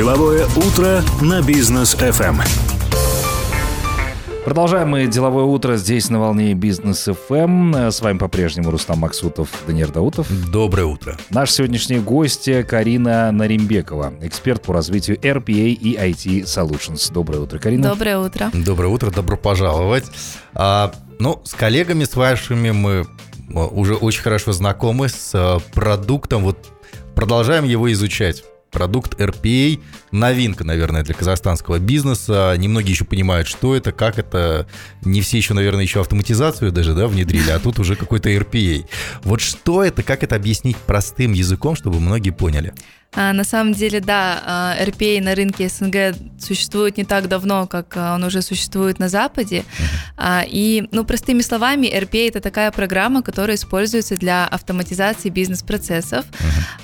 Деловое утро на бизнес FM. Продолжаем мы деловое утро здесь на волне бизнес FM. С вами по-прежнему Рустам Максутов, Даниил Даутов. Доброе утро. Наш сегодняшний гость Карина Наримбекова, эксперт по развитию RPA и IT Solutions. Доброе утро, Карина. Доброе утро. Доброе утро, добро пожаловать. А, ну, с коллегами, с вашими мы уже очень хорошо знакомы с э, продуктом. Вот продолжаем его изучать продукт RPA, новинка, наверное, для казахстанского бизнеса. Немногие еще понимают, что это, как это. Не все еще, наверное, еще автоматизацию даже да, внедрили, а тут уже какой-то RPA. Вот что это, как это объяснить простым языком, чтобы многие поняли? А, на самом деле, да, а, RPA на рынке СНГ существует не так давно, как а, он уже существует на Западе. И, ну, простыми словами, RPA это такая программа, которая используется для автоматизации бизнес-процессов.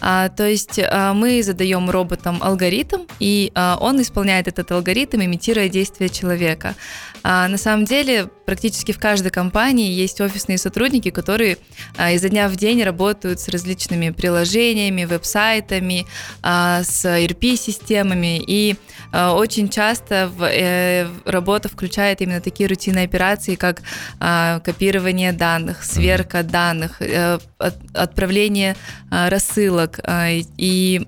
То есть мы задаем роботам алгоритм, и он исполняет этот алгоритм, имитируя действия человека. На самом деле, практически в каждой компании есть офисные сотрудники, которые изо дня в день работают с различными приложениями, веб-сайтами, с ERP-системами, и а, очень часто в, э, работа включает именно такие рутинные операции, как а, копирование данных, сверка данных, э, отправление рассылок. И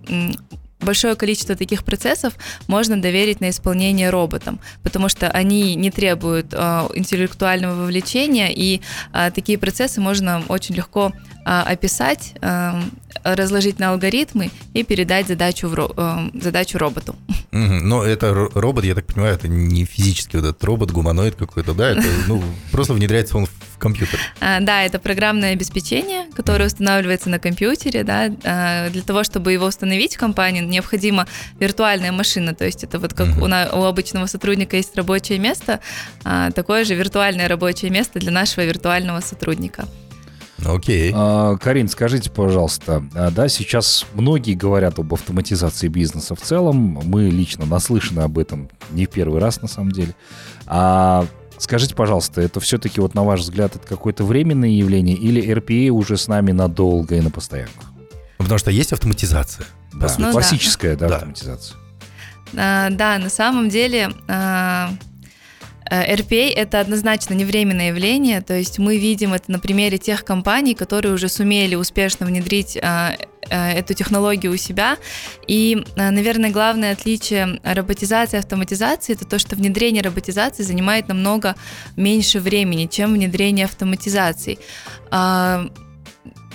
большое количество таких процессов можно доверить на исполнение роботам, потому что они не требуют э, интеллектуального вовлечения, и э, такие процессы можно очень легко э, описать, э, разложить на алгоритмы и передать задачу, в, э, задачу роботу. Но это робот, я так понимаю, это не физический вот этот робот, гуманоид какой-то, да? Это ну, просто внедряется он в компьютер. А, да, это программное обеспечение, которое устанавливается на компьютере, да. А, для того, чтобы его установить в компании, необходима виртуальная машина, то есть это вот как uh-huh. у, на, у обычного сотрудника есть рабочее место, а, такое же виртуальное рабочее место для нашего виртуального сотрудника. Окей. Okay. А, Карин, скажите, пожалуйста, а, да, сейчас многие говорят об автоматизации бизнеса в целом. Мы лично наслышаны об этом не в первый раз, на самом деле. А скажите, пожалуйста, это все-таки, вот на ваш взгляд, это какое-то временное явление или RPA уже с нами надолго и на постоянку? Потому что есть автоматизация. Да, ну, классическая да. Да, автоматизация. А, да, на самом деле RPA — это однозначно не временное явление, то есть мы видим это на примере тех компаний, которые уже сумели успешно внедрить э, э, эту технологию у себя. И, наверное, главное отличие роботизации и автоматизации это то, что внедрение роботизации занимает намного меньше времени, чем внедрение автоматизации.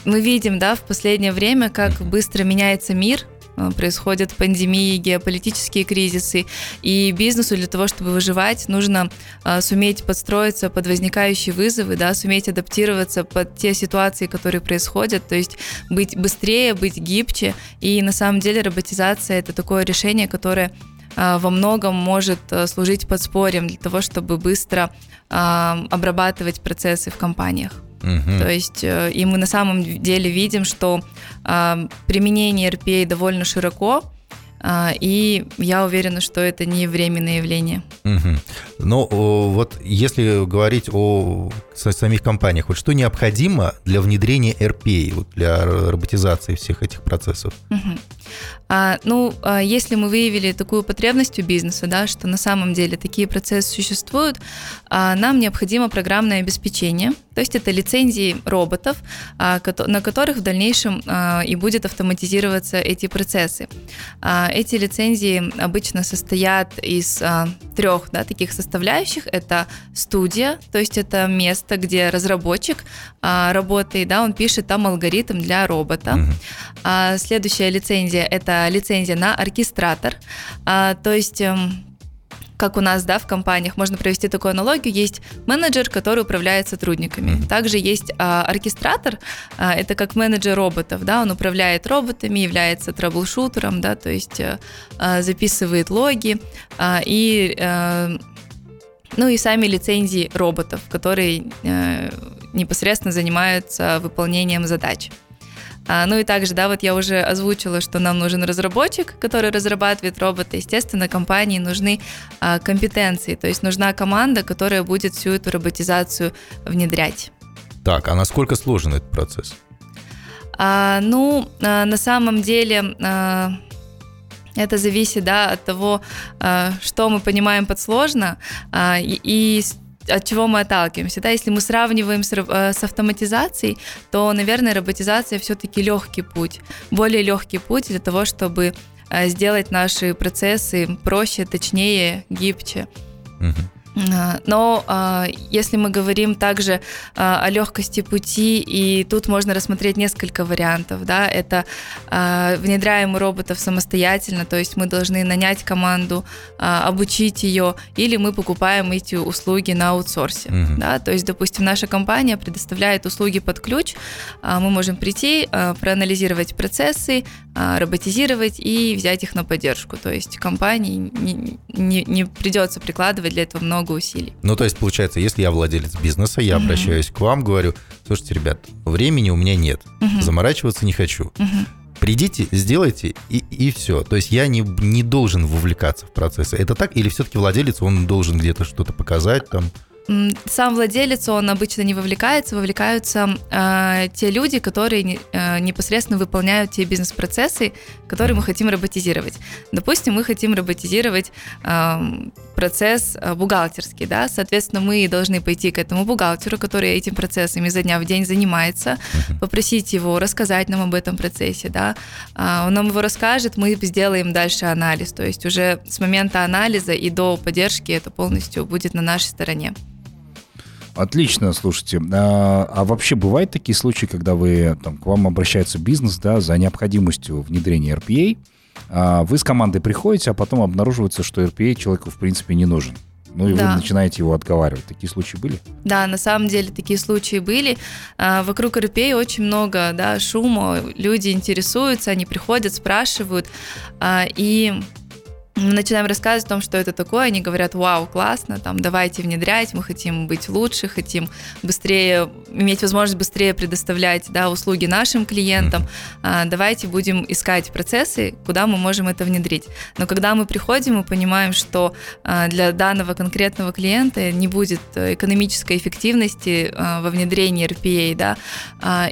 Мы видим, да, в последнее время, как быстро меняется мир, Э, происходят пандемии, геополитические кризисы, и бизнесу для того, чтобы выживать, нужно э, суметь подстроиться под возникающие вызовы, да, суметь адаптироваться под те ситуации, которые происходят, то есть быть быстрее, быть гибче, и на самом деле роботизация это такое решение, которое э, во многом может служить подспорьем для того, чтобы быстро обрабатывать процессы в компаниях. Угу. То есть, э, и мы на самом деле видим, что э, применение RPA довольно широко, э, и я уверена, что это не временное явление. Угу. Ну, вот если говорить о самих компаниях, вот что необходимо для внедрения RPA, для роботизации всех этих процессов? Угу. А, ну, а, если мы выявили такую потребность у бизнеса, да, что на самом деле такие процессы существуют, а, нам необходимо программное обеспечение, то есть это лицензии роботов, а, на которых в дальнейшем а, и будет автоматизироваться эти процессы. А, эти лицензии обычно состоят из трех да, таких составляющих. Это студия, то есть это место, где разработчик работает, да, он пишет там алгоритм для робота. Следующая лицензия это лицензия на оркестратор, то есть эм, как у нас, да, в компаниях, можно провести такую аналогию, есть менеджер, который управляет сотрудниками. Также есть а, оркестратор, а, это как менеджер роботов, да, он управляет роботами, является трэблшутером, да, то есть а, записывает логи а, и а, ну и сами лицензии роботов, которые э, непосредственно занимаются выполнением задач. А, ну и также, да, вот я уже озвучила, что нам нужен разработчик, который разрабатывает робота. Естественно, компании нужны а, компетенции, то есть нужна команда, которая будет всю эту роботизацию внедрять. Так, а насколько сложен этот процесс? А, ну, а, на самом деле, а, Это зависит да, от того, что мы понимаем под сложно и, и от чего мы отталкиваемся. Да? Если мы сравниваем с, э, с автоматизацией, то, наверное, роботизация все-таки легкий путь, более легкий путь для того, чтобы э, сделать наши процессы проще, точнее, гибче. Угу. А, но а, если мы говорим также а, о легкости пути, и тут можно рассмотреть несколько вариантов, да, это внедряем роботов самостоятельно, то есть мы должны нанять команду, обучить ее, или мы покупаем эти услуги на аутсорсе, угу. да, то есть, допустим, наша компания предоставляет услуги под ключ, мы можем прийти, проанализировать процессы, роботизировать и взять их на поддержку, то есть компании не, не, не придется прикладывать для этого много много усилий. Ну, то есть, получается, если я владелец бизнеса, я угу. обращаюсь к вам, говорю, слушайте, ребят, времени у меня нет, угу. заморачиваться не хочу. Угу. Придите, сделайте, и, и все. То есть я не, не должен вовлекаться в процессы. Это так? Или все-таки владелец, он должен где-то что-то показать там? Сам владелец, он обычно не вовлекается, вовлекаются э, те люди, которые э, непосредственно выполняют те бизнес-процессы, которые мы хотим роботизировать. Допустим, мы хотим роботизировать э, процесс бухгалтерский, да, соответственно, мы должны пойти к этому бухгалтеру, который этим процессом изо дня в день занимается, попросить его рассказать нам об этом процессе, да, э, он нам его расскажет, мы сделаем дальше анализ, то есть уже с момента анализа и до поддержки это полностью будет на нашей стороне. Отлично, слушайте. А, а вообще бывают такие случаи, когда вы там, к вам обращается бизнес да, за необходимостью внедрения RPA, а вы с командой приходите, а потом обнаруживается, что RPA человеку в принципе не нужен. Ну и да. вы начинаете его отговаривать. Такие случаи были? Да, на самом деле такие случаи были. А, вокруг RPA очень много да, шума, люди интересуются, они приходят, спрашивают. А, и начинаем рассказывать о том, что это такое, они говорят, вау, классно, там, давайте внедрять, мы хотим быть лучше, хотим быстрее, иметь возможность быстрее предоставлять, да, услуги нашим клиентам, а, давайте будем искать процессы, куда мы можем это внедрить. Но когда мы приходим, мы понимаем, что а, для данного конкретного клиента не будет экономической эффективности а, во внедрении RPA, да,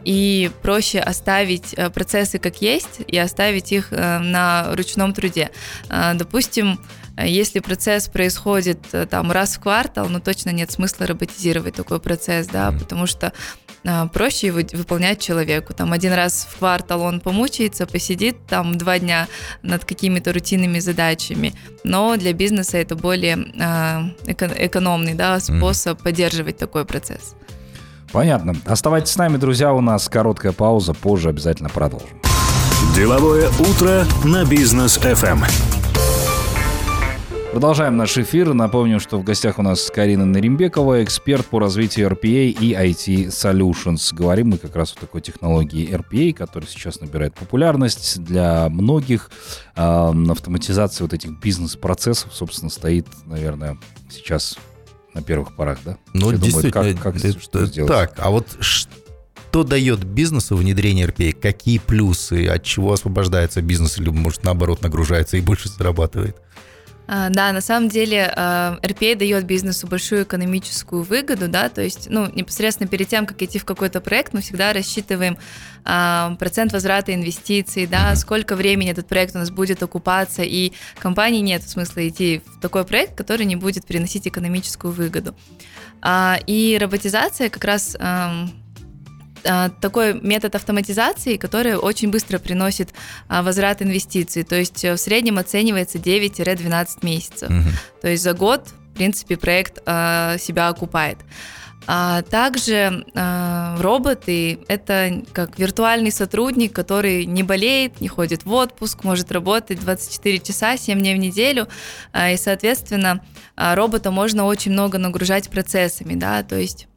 и проще оставить а, процессы как есть и оставить их а, на ручном труде. Допустим, э, если процесс происходит э, там раз в квартал, ну точно нет смысла роботизировать такой процесс, да, потому что а, проще его выполнять человеку. Там один раз в квартал он помучается, посидит там два дня над какими-то рутинными задачами, но для бизнеса это более а, эко- экономный да, способ mm. поддерживать такой процесс. Понятно. Оставайтесь с нами, друзья, у нас короткая пауза, позже обязательно продолжим. Деловое утро на бизнес FM. Продолжаем наш эфир. Напомню, что в гостях у нас Карина Наримбекова, эксперт по развитию RPA и IT Solutions. Говорим мы как раз о такой технологии RPA, которая сейчас набирает популярность для многих. Автоматизация вот этих бизнес-процессов, собственно, стоит, наверное, сейчас на первых порах, да? Ну, Все действительно, думают, как, как это, что сделать. Так, а вот что дает бизнесу внедрение RPA? Какие плюсы? От чего освобождается бизнес? Или, может, наоборот, нагружается и больше зарабатывает? А, да, на самом деле RPA а, дает бизнесу большую экономическую выгоду, да, то есть, ну, непосредственно перед тем, как идти в какой-то проект, мы всегда рассчитываем а, процент возврата инвестиций, да, сколько времени этот проект у нас будет окупаться, и компании нет смысла идти в такой проект, который не будет приносить экономическую выгоду. И роботизация как раз такой метод автоматизации, который очень быстро приносит а, возврат инвестиций. То есть э, в среднем оценивается 9-12 месяцев. Угу. То есть за год, в принципе, проект а, себя окупает. А также э, роботы – это как виртуальный сотрудник, который не болеет, не ходит в отпуск, может работать 24 часа, 7 дней в неделю. Э, и, соответственно, робота можно очень много нагружать процессами, да, то есть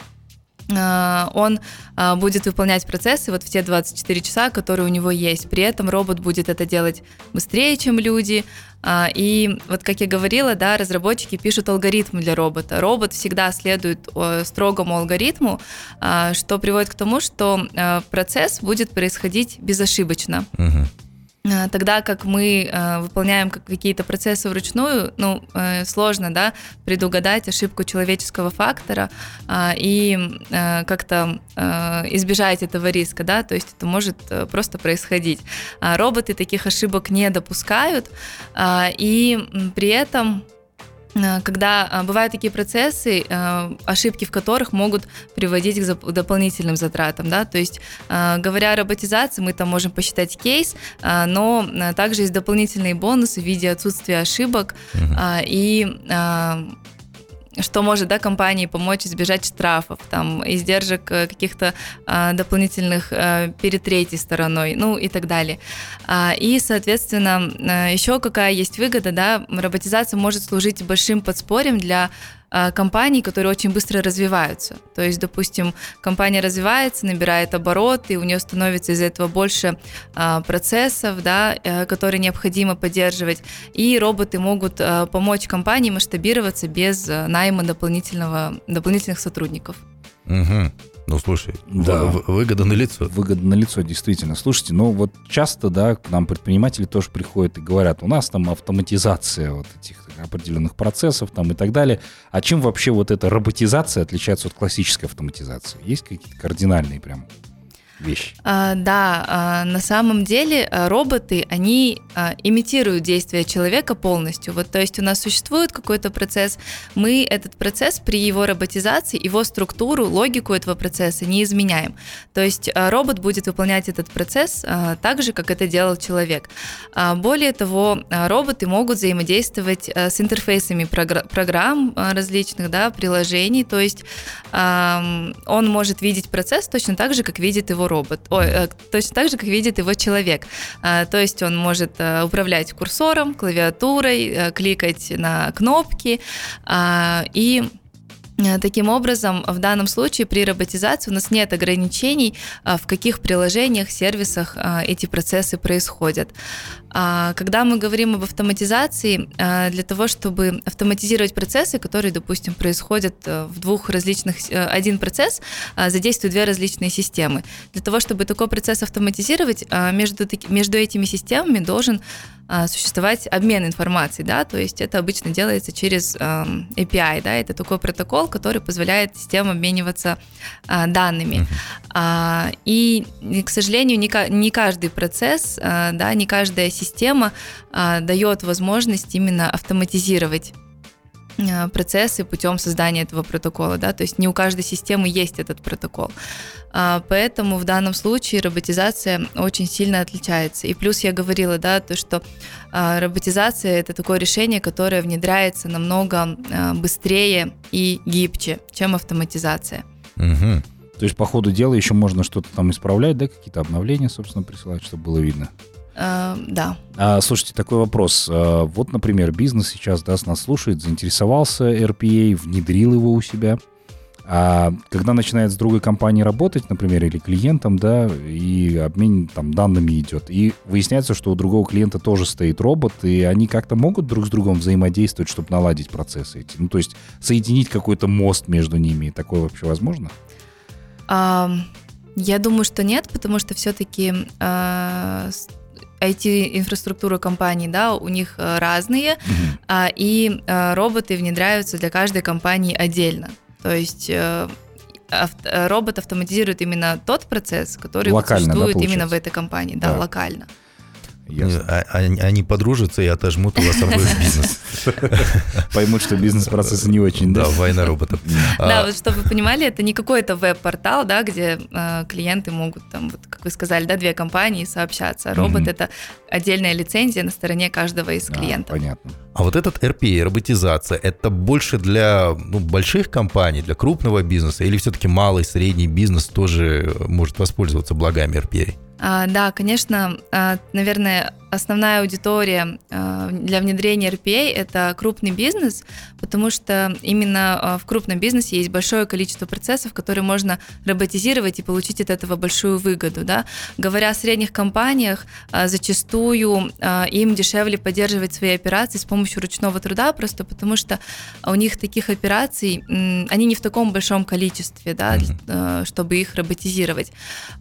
он э, будет выполнять процессы вот в те 24 часа, которые у него есть. При этом робот будет это делать быстрее, чем люди. Э, и вот, как я говорила, да, разработчики пишут алгоритм для робота. Робот всегда следует строгому алгоритму, что приводит к тому, что процесс будет происходить безошибочно. Угу. Э, тогда как мы э, выполняем какие-то процессы вручную, ну, э, сложно, да, предугадать ошибку человеческого фактора э, и э, как-то э, избежать этого риска, да, то есть это может э, просто происходить. А роботы таких ошибок не допускают, э, и при этом Э, когда э, бывают такие процессы, э, ошибки в которых могут приводить к дополнительным затратам, да, то есть говоря о роботизации, мы там можем посчитать кейс, но также есть дополнительные бонусы в виде отсутствия ошибок угу. и что может да, компании помочь избежать штрафов, там, издержек э, каких-то а, дополнительных а, перед третьей стороной, ну и так далее. А, и, соответственно, а, еще какая есть выгода, да, роботизация может служить большим подспорьем для компаний, которые очень быстро развиваются. То есть, допустим, компания развивается, набирает обороты, у нее становится из-за этого больше а, процессов, да, э, которые необходимо поддерживать, и роботы могут а, помочь компании масштабироваться без найма дополнительного, дополнительных сотрудников. Угу. Ну, слушай, да. выгода на лицо. Выгода на лицо, действительно. Слушайте, ну вот часто, да, к нам предприниматели тоже приходят и говорят, у нас там автоматизация вот этих определенных процессов там и так далее. А чем вообще вот эта роботизация отличается от классической автоматизации? Есть какие-то кардинальные прям вещь. А, да, а, на самом деле а, роботы, они а, имитируют действия человека полностью. Вот, то есть у нас существует какой-то процесс, мы этот процесс при его роботизации, его структуру, логику этого процесса не изменяем. То есть а, робот будет выполнять этот процесс а, так же, как это делал человек. А, более того, а, роботы могут взаимодействовать а, с интерфейсами програ- программ различных, да, приложений, то есть а, он может видеть процесс точно так же, как видит его робот, ой, э, точно так же, как видит его человек. А, то есть он может э, управлять курсором, клавиатурой, э, кликать на кнопки а, и таким образом, в данном случае при роботизации у нас нет ограничений, э, в каких приложениях, сервисах э, эти процессы происходят. А, когда мы говорим об автоматизации, для того, чтобы автоматизировать процессы, которые, допустим, происходят в двух различных... Один процесс задействует две различные системы. Для того, чтобы такой процесс автоматизировать, между, между этими системами должен существовать обмен информацией, да, то есть это обычно делается через API, да, это такой протокол, который позволяет системам обмениваться данными. Uh-huh. И, к сожалению, не каждый процесс, да, не каждая система дает возможность именно автоматизировать процессы путем создания этого протокола, да, то есть не у каждой системы есть этот протокол. А, поэтому в данном случае роботизация очень сильно отличается. И плюс я говорила, да, то, что а, роботизация это такое решение, которое внедряется намного а, быстрее и гибче, чем автоматизация. Угу. То есть по ходу дела еще можно что-то там исправлять, да, какие-то обновления, собственно, присылать, чтобы было видно. Э, да. А, слушайте, такой вопрос. А, вот, например, бизнес сейчас да, нас слушает, заинтересовался RPA, внедрил его у себя. А когда начинает с другой компанией работать, например, или клиентом, да, и обмен там данными идет, и выясняется, что у другого клиента тоже стоит робот, и они как-то могут друг с другом взаимодействовать, чтобы наладить процессы эти. Ну, то есть соединить какой-то мост между ними. Такое вообще возможно? Um... Я думаю, что нет, потому что все-таки э, IT-инфраструктура компаний, да, у них э, разные, mm-hmm. и э, роботы внедряются для каждой компании отдельно. То есть э, робот автоматизирует именно тот процесс, который локально, существует да, именно в этой компании, да, да. локально. Ясно. А, они, они подружатся и отожмут у вас обоих бизнес. Поймут, что бизнес-процессы не очень, да? Война роботов. Да, а вот чтобы вы понимали, это не какой-то веб-портал, да, где э, клиенты могут, там, вот, как вы сказали, да, две компании сообщаться. Робот — это отдельная лицензия на стороне каждого из клиентов. Понятно. А вот этот RPA, роботизация, это больше для ну, больших компаний, для крупного бизнеса, или все-таки малый, средний бизнес тоже может воспользоваться благами RPA? А, да, конечно, а, наверное, основная аудитория э, для внедрения RPA – это крупный бизнес, потому что именно в крупном бизнесе есть большое количество процессов, которые можно роботизировать и получить от этого большую выгоду. Да? Говоря о средних компаниях, зачастую им дешевле поддерживать свои операции с помощью ручного труда, просто потому что у них таких операций, они не в таком большом количестве, да, чтобы их роботизировать.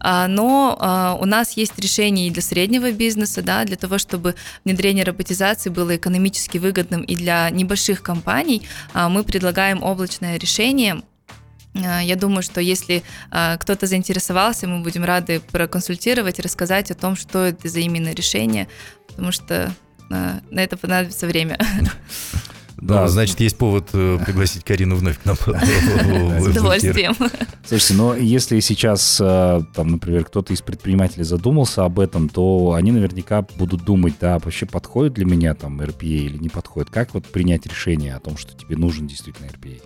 Но у нас есть решения и для среднего бизнеса, да, для того, чтобы внедрение роботизации было экономически выгодным и для небольших компаний, а, мы предлагаем облачное решение. А, я думаю, что если а, кто-то заинтересовался, мы будем рады проконсультировать, рассказать о том, что это за именно решение, потому что на это понадобится время. Да, ну, значит, есть повод э, пригласить Карину вновь к нам. С удовольствием. Слушайте, но если сейчас, э, там, например, кто-то из предпринимателей задумался об этом, то они наверняка будут думать, да, вообще подходит для меня там RPA или не подходит. Как вот принять решение о том, что тебе нужен действительно RPA?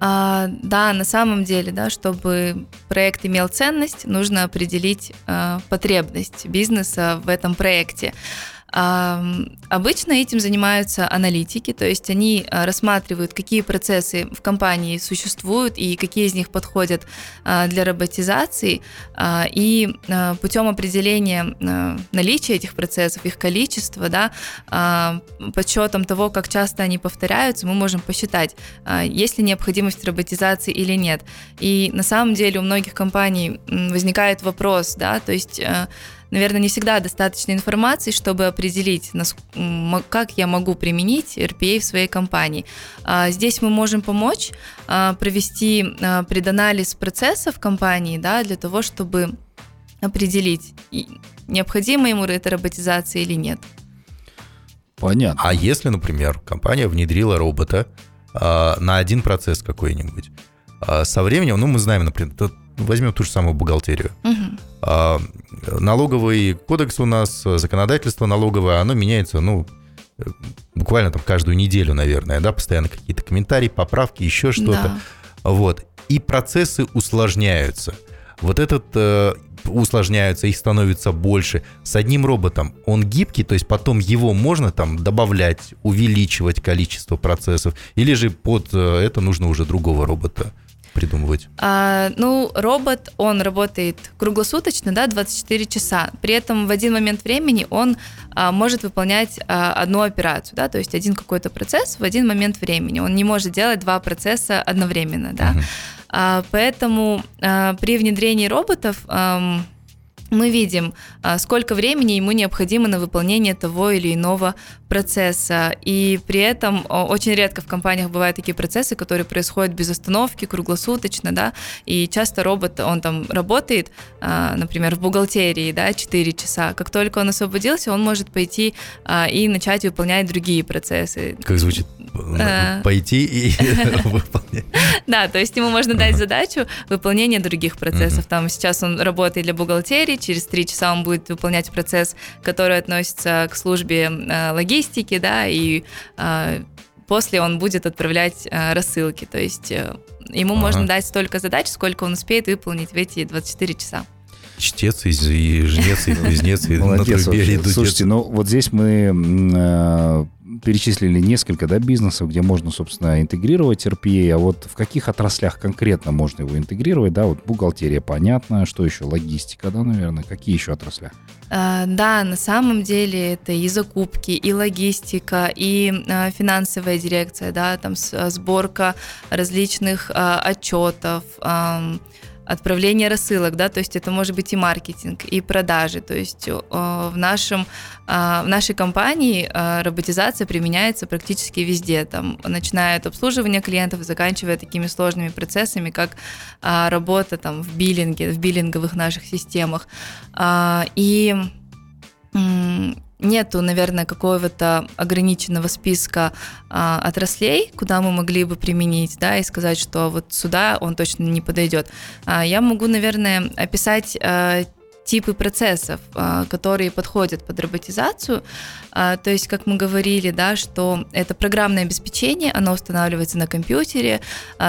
А, да, на самом деле, да, чтобы проект имел ценность, нужно определить а, потребность бизнеса в этом проекте. Обычно этим занимаются аналитики, то есть они а, рассматривают, какие процессы в компании существуют и какие из них подходят а, для роботизации, а, и путем определения наличия этих процессов, их количества, да, подсчетом того, как часто они повторяются, мы можем посчитать, есть ли необходимость роботизации или нет. И на самом деле у многих компаний возникает вопрос, да, то есть наверное, не всегда достаточно информации, чтобы определить, как я могу применить RPA в своей компании. А, здесь мы можем помочь а, провести а, преданализ процессов компании да, для того, чтобы определить, необходима ему эта роботизация или нет. Понятно. А если, например, компания внедрила робота на один процесс какой-нибудь, со временем, ну, мы знаем, например, возьмем ту же самую бухгалтерию. Угу. Налоговый кодекс у нас, законодательство налоговое, оно меняется, ну, буквально там каждую неделю, наверное, да, постоянно какие-то комментарии, поправки, еще что-то. Да. Вот. И процессы усложняются. Вот этот э, усложняются, их становится больше. С одним роботом он гибкий, то есть потом его можно там добавлять, увеличивать количество процессов, или же под э, это нужно уже другого робота придумывать? А, ну, робот, он работает круглосуточно, да, 24 часа. При этом в один момент времени он а, может выполнять а, одну операцию, да, то есть один какой-то процесс в один момент времени. Он не может делать два процесса одновременно, да. Uh-huh. А, поэтому а, при внедрении роботов... А, мы видим, а, сколько времени ему необходимо на выполнение того или иного процесса. И при этом очень редко в компаниях бывают такие процессы, которые происходят без остановки, круглосуточно, да, и часто робот, он там работает, а, например, в бухгалтерии, да, 4 часа. Как только он освободился, он может пойти а, и начать выполнять другие процессы. Как звучит? Пойти и выполнять. Да, то есть ему можно дать задачу выполнения других процессов. Там сейчас он работает для бухгалтерии, через три часа он будет выполнять процесс, который относится к службе э, логистики, да, и э, после он будет отправлять э, рассылки. То есть ему ага. можно дать столько задач, сколько он успеет выполнить в эти 24 часа чтец, и жнец, и кузнец, и на трубе, и Слушайте, ну вот здесь мы перечислили несколько да, бизнесов, где можно, собственно, интегрировать RPA, а вот в каких отраслях конкретно можно его интегрировать, да, вот бухгалтерия, понятно, что еще, логистика, да, наверное, какие еще отрасли? А, да, на самом деле это и закупки, и логистика, и а, финансовая дирекция, да, там сборка различных а, отчетов, отправление рассылок, да, то есть это может быть и маркетинг, и продажи, то есть э, в, нашем, э, в нашей компании э, роботизация применяется практически везде, там, начиная от обслуживания клиентов, заканчивая такими сложными процессами, как работа там в биллинге, в биллинговых наших системах. И нету, наверное, какого-то ограниченного списка а, отраслей, куда мы могли бы применить, да, и сказать, что вот сюда он точно не подойдет. А, я могу, наверное, описать а, типы процессов, которые подходят под роботизацию. То есть, как мы говорили, да, что это программное обеспечение, оно устанавливается на компьютере.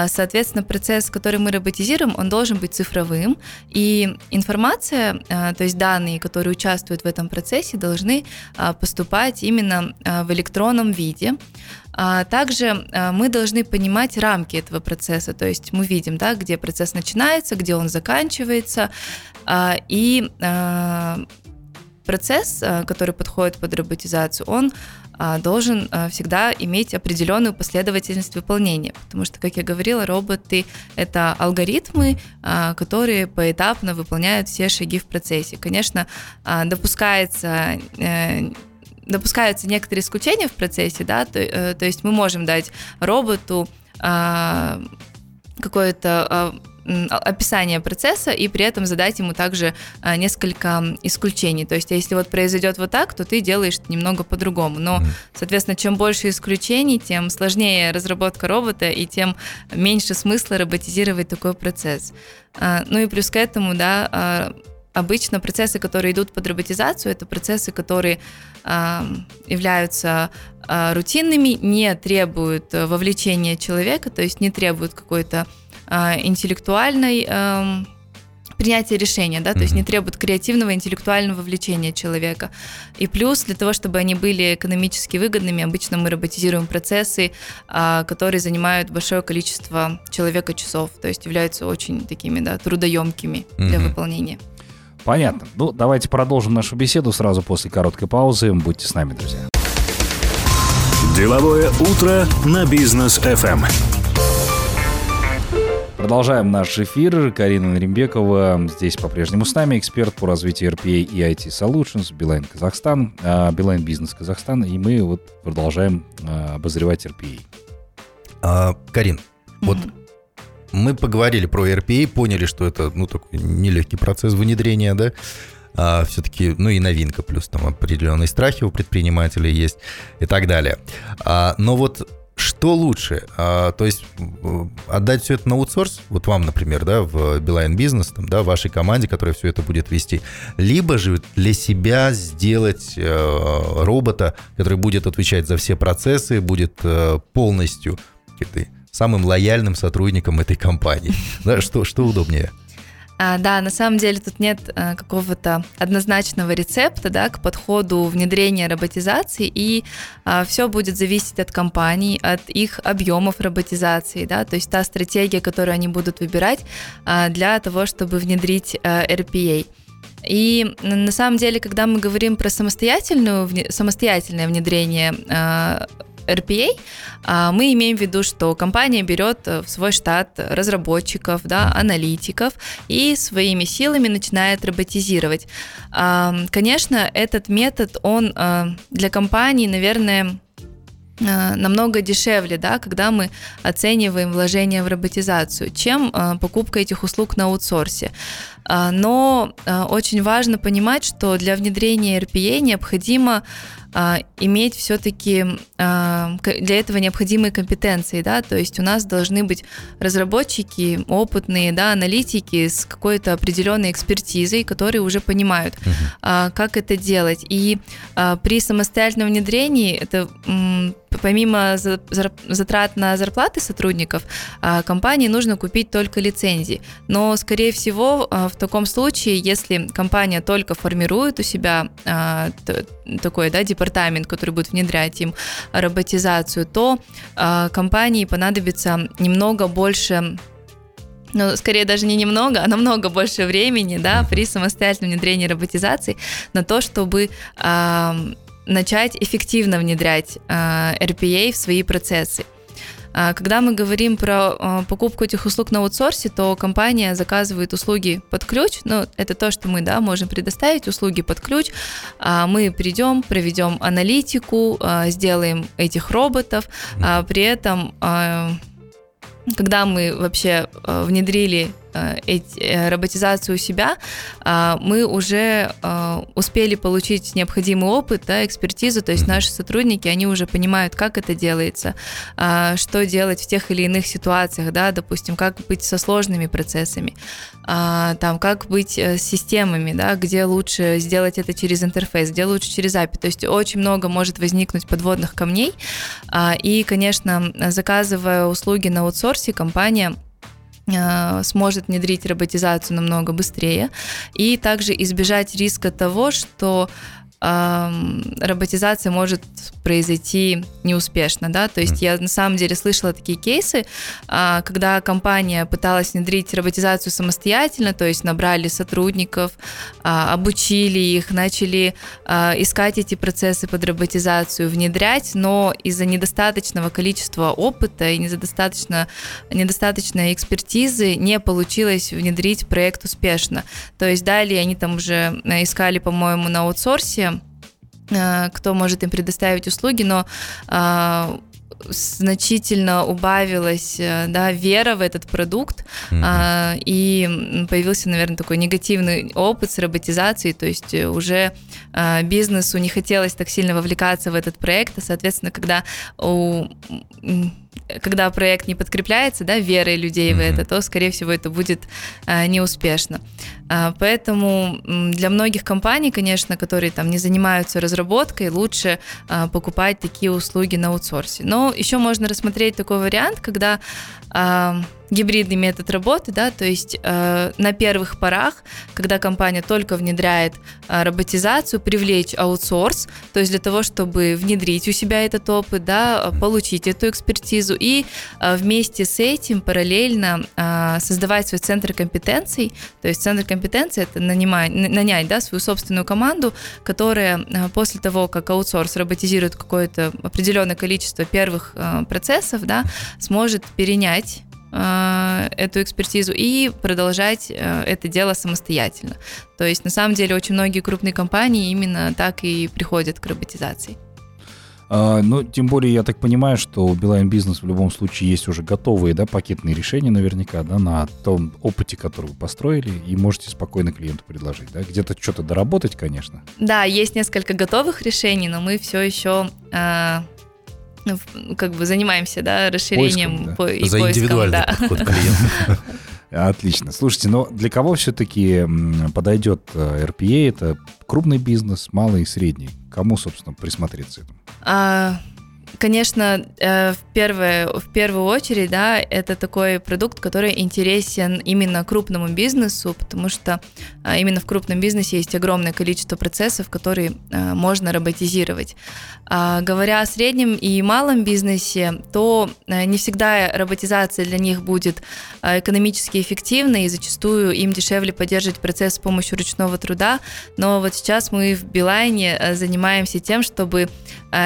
Соответственно, процесс, который мы роботизируем, он должен быть цифровым. И информация, то есть данные, которые участвуют в этом процессе, должны поступать именно в электронном виде. А также а, мы должны понимать рамки этого процесса, то есть мы видим, да, где процесс начинается, где он заканчивается, а, и процесс, который подходит под роботизацию, он должен всегда иметь определенную последовательность выполнения, потому что, как я говорила, роботы — это алгоритмы, которые поэтапно выполняют все шаги в процессе. Конечно, допускается э, допускаются некоторые исключения в процессе, да, то, э, то есть мы можем дать роботу э, какое-то э, описание процесса и при этом задать ему также э, несколько исключений. То есть, если вот произойдет вот так, то ты делаешь немного по-другому. Но, соответственно, чем больше исключений, тем сложнее разработка робота и тем меньше смысла роботизировать такой процесс. Э, ну и плюс к этому, да, э, обычно процессы, которые идут под роботизацию, это процессы, которые э, являются э, рутинными, не требуют э, вовлечения человека, то есть не требуют какой-то э, интеллектуальной э, принятия решения, да, то mm-hmm. есть не требуют креативного интеллектуального вовлечения человека. И плюс для того, чтобы они были экономически выгодными, обычно мы роботизируем процессы, а, которые занимают большое количество человека часов, то есть являются очень такими, да, трудоемкими mm-hmm. для выполнения. Понятно. Ну, давайте продолжим нашу беседу сразу после короткой паузы. Будьте с нами, друзья. Деловое утро на бизнес FM. Продолжаем наш эфир. Карина Наримбекова здесь по-прежнему с нами, эксперт по развитию RPA и IT Solutions, Билайн Казахстан, а, Билайн Бизнес Казахстан, и мы вот продолжаем а, обозревать RPA. А, Карин, mm-hmm. вот мы поговорили про RPA, поняли, что это, ну, такой нелегкий процесс внедрения, да, а, все-таки, ну и новинка, плюс там определенные страхи у предпринимателей есть и так далее. А, но вот что лучше? А, то есть отдать все это на аутсорс, вот вам, например, да, в Beeline Business, там, да, вашей команде, которая все это будет вести, либо же для себя сделать э, робота, который будет отвечать за все процессы, будет э, полностью какие-то самым лояльным сотрудником этой компании. Да, что, что удобнее? А, да, на самом деле тут нет а, какого-то однозначного рецепта да, к подходу внедрения роботизации, и а, все будет зависеть от компаний, от их объемов роботизации, да, то есть та стратегия, которую они будут выбирать а, для того, чтобы внедрить а, RPA. И на самом деле, когда мы говорим про самостоятельную, самостоятельное внедрение а, RPA, а, мы имеем в виду, что компания берет э, в свой штат разработчиков, да, аналитиков и своими силами начинает роботизировать. А, конечно, этот метод, он э, для компании, наверное, э, намного дешевле, да, когда мы оцениваем вложение в роботизацию, чем покупка этих услуг на аутсорсе. Но очень важно понимать, что для внедрения RPA необходимо а, иметь все-таки а, для этого необходимые компетенции, да, то есть у нас должны быть разработчики, опытные, да, аналитики с какой-то определенной экспертизой, которые уже понимают, uh-huh. как это делать. И при самостоятельном внедрении это помимо затрат на зарплаты сотрудников, компании нужно купить только лицензии. Но, скорее всего, в таком случае, если компания только формирует у себя такой да, департамент, который будет внедрять им роботизацию, то э, компании понадобится немного больше ну, скорее даже не немного, а намного больше времени, да, при самостоятельном внедрении роботизации на то, чтобы э, начать эффективно внедрять э, RPA в свои процессы. А, когда мы говорим про а, покупку этих услуг на аутсорсе, то компания заказывает услуги под ключ. Ну, это то, что мы да, можем предоставить, услуги под ключ. А, мы придем, проведем аналитику, сделаем этих роботов. При этом когда мы вообще внедрили роботизацию у себя, мы уже успели получить необходимый опыт, да, экспертизу, то есть наши сотрудники, они уже понимают, как это делается, что делать в тех или иных ситуациях, да, допустим, как быть со сложными процессами, там, как быть с системами, да, где лучше сделать это через интерфейс, где лучше через API. То есть очень много может возникнуть подводных камней. И, конечно, заказывая услуги на аутсорсе, компания сможет внедрить роботизацию намного быстрее. И также избежать риска того, что роботизация может произойти неуспешно, да, то есть я на самом деле слышала такие кейсы, а, когда компания пыталась внедрить роботизацию самостоятельно, то есть набрали сотрудников, а, обучили их, начали а, искать эти процессы под роботизацию, внедрять, но из-за недостаточного количества опыта и недостаточно, недостаточной экспертизы не получилось внедрить проект успешно. То есть далее они там уже искали, по-моему, на аутсорсе Э, кто может им предоставить услуги, но э, значительно убавилась э, да, вера в этот продукт, mm-hmm. а, и появился, наверное, такой негативный опыт с роботизацией, то есть уже а, бизнесу не хотелось так сильно вовлекаться в этот проект, а, соответственно, когда у когда проект не подкрепляется, да, верой людей mm-hmm. в это, то, скорее всего, это будет а, неуспешно. А, поэтому для многих компаний, конечно, которые там не занимаются разработкой, лучше а, покупать такие услуги на аутсорсе. Но еще можно рассмотреть такой вариант, когда а, гибридный метод работы, да, то есть э, на первых порах, когда компания только внедряет э, роботизацию, привлечь аутсорс, то есть для того, чтобы внедрить у себя этот опыт, да, получить эту экспертизу и э, вместе с этим параллельно э, создавать свой центр компетенций, то есть центр компетенций это нанимать, нанять, да, свою собственную команду, которая э, после того, как аутсорс роботизирует какое-то определенное количество первых э, процессов, да, сможет перенять эту экспертизу и продолжать э, это дело самостоятельно. То есть на самом деле очень многие крупные компании именно так и приходят к роботизации. А, ну, тем более, я так понимаю, что у Beeline Business в любом случае есть уже готовые, да, пакетные решения наверняка, да, на том опыте, который вы построили, и можете спокойно клиенту предложить, да, где-то что-то доработать, конечно. Да, есть несколько готовых решений, но мы все еще э, как бы занимаемся, да, расширением поиском, да. по, и За поиском, индивидуальный да. подход клиента. Отлично. Слушайте, но для кого все-таки подойдет RPA? Это крупный бизнес, малый и средний? Кому, собственно, присмотреться этому? Конечно, э, в, первое, в первую очередь, да, это такой продукт, который интересен именно крупному бизнесу, потому что а, именно в крупном бизнесе есть огромное количество процессов, которые э, можно роботизировать. А, говоря о среднем и малом бизнесе, то э, не всегда роботизация для них будет экономически эффективной, и зачастую им дешевле поддерживать процесс с помощью ручного труда. Но вот сейчас мы в Билайне занимаемся тем, чтобы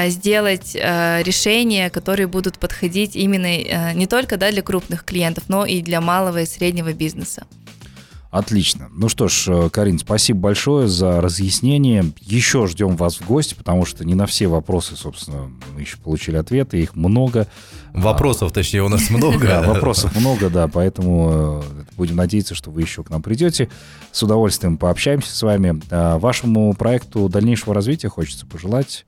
сделать решения, которые будут подходить именно э, не только да, для крупных клиентов, но и для малого и среднего бизнеса. Отлично. Ну что ж, э, Карин, спасибо большое за разъяснение. Еще ждем вас в гости, потому что не на все вопросы, собственно, мы еще получили ответы, их много. Вопросов, точнее, у нас много. Да, вопросов много, да, поэтому э, будем надеяться, что вы еще к нам придете. С удовольствием пообщаемся с вами. Вашему проекту дальнейшего развития хочется пожелать.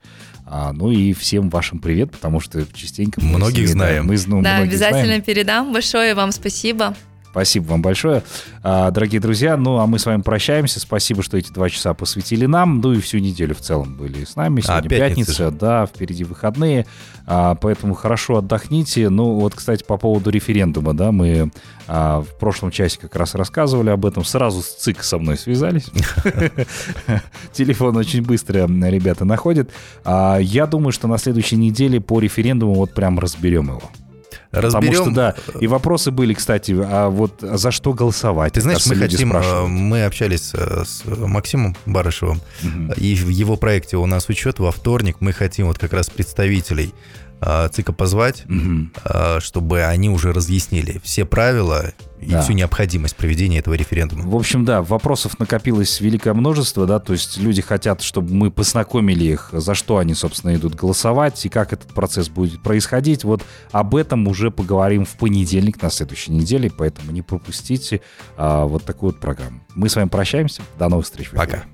А, ну и всем вашим привет, потому что частенько... Мы многих знаем. Мы, ну, да, обязательно знаем. передам. Большое вам спасибо. Спасибо вам большое, а, дорогие друзья. Ну, а мы с вами прощаемся. Спасибо, что эти два часа посвятили нам. Ну и всю неделю в целом были с нами. Сегодня а, пятница, пятница да, впереди выходные. А, поэтому хорошо отдохните. Ну, вот, кстати, по поводу референдума, да, мы а, в прошлом часе как раз рассказывали об этом. Сразу с ЦИК со мной связались. Телефон очень быстро ребята находят. А, я думаю, что на следующей неделе по референдуму вот прям разберем его. Разберем. Потому что, да, и вопросы были, кстати, а вот за что голосовать? Ты знаешь, мы хотим, э, мы общались э, с Максимом Барышевым, угу. и в его проекте у нас учет во вторник, мы хотим вот как раз представителей ЦИКа позвать, угу. чтобы они уже разъяснили все правила и да. всю необходимость проведения этого референдума. В общем, да, вопросов накопилось великое множество, да, то есть люди хотят, чтобы мы познакомили их, за что они, собственно, идут голосовать и как этот процесс будет происходить. Вот об этом уже поговорим в понедельник на следующей неделе, поэтому не пропустите а, вот такую вот программу. Мы с вами прощаемся. До новых встреч. Пока.